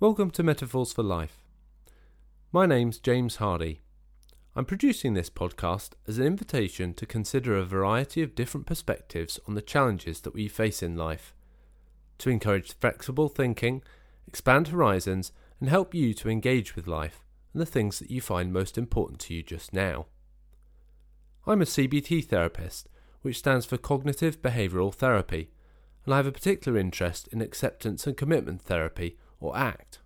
Welcome to Metaphors for Life. My name's James Hardy. I'm producing this podcast as an invitation to consider a variety of different perspectives on the challenges that we face in life, to encourage flexible thinking, expand horizons, and help you to engage with life and the things that you find most important to you just now. I'm a CBT therapist, which stands for Cognitive Behavioural Therapy, and I have a particular interest in acceptance and commitment therapy or ACT.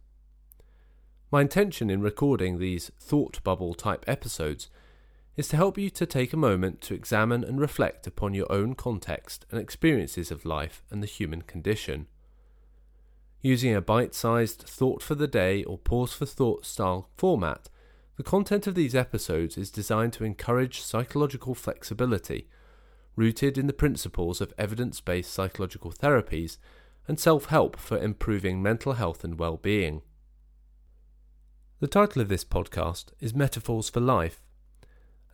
My intention in recording these thought bubble type episodes is to help you to take a moment to examine and reflect upon your own context and experiences of life and the human condition. Using a bite sized thought for the day or pause for thought style format, the content of these episodes is designed to encourage psychological flexibility, rooted in the principles of evidence based psychological therapies and self help for improving mental health and well being. The title of this podcast is Metaphors for Life,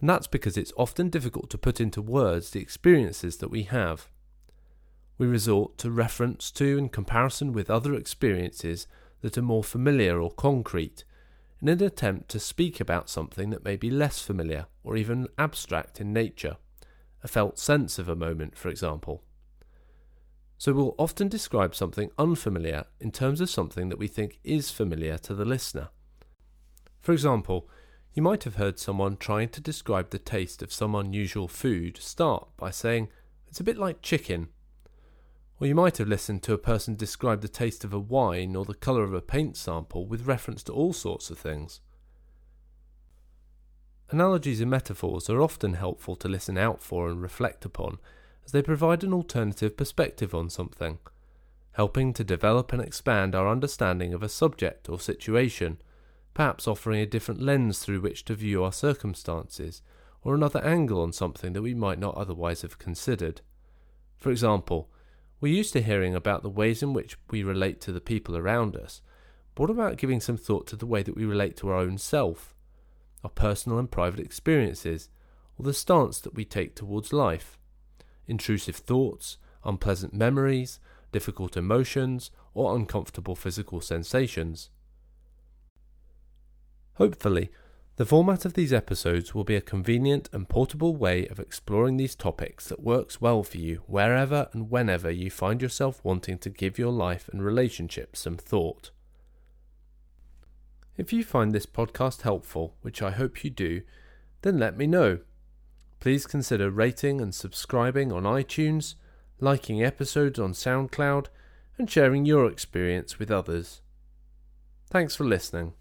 and that's because it's often difficult to put into words the experiences that we have. We resort to reference to and comparison with other experiences that are more familiar or concrete in an attempt to speak about something that may be less familiar or even abstract in nature, a felt sense of a moment, for example so we'll often describe something unfamiliar in terms of something that we think is familiar to the listener. For example, you might have heard someone trying to describe the taste of some unusual food start by saying, It's a bit like chicken. Or you might have listened to a person describe the taste of a wine or the colour of a paint sample with reference to all sorts of things. Analogies and metaphors are often helpful to listen out for and reflect upon as they provide an alternative perspective on something, helping to develop and expand our understanding of a subject or situation, perhaps offering a different lens through which to view our circumstances, or another angle on something that we might not otherwise have considered. For example, we're used to hearing about the ways in which we relate to the people around us, but what about giving some thought to the way that we relate to our own self, our personal and private experiences, or the stance that we take towards life? Intrusive thoughts, unpleasant memories, difficult emotions, or uncomfortable physical sensations. Hopefully, the format of these episodes will be a convenient and portable way of exploring these topics that works well for you wherever and whenever you find yourself wanting to give your life and relationships some thought. If you find this podcast helpful, which I hope you do, then let me know Please consider rating and subscribing on iTunes, liking episodes on SoundCloud, and sharing your experience with others. Thanks for listening.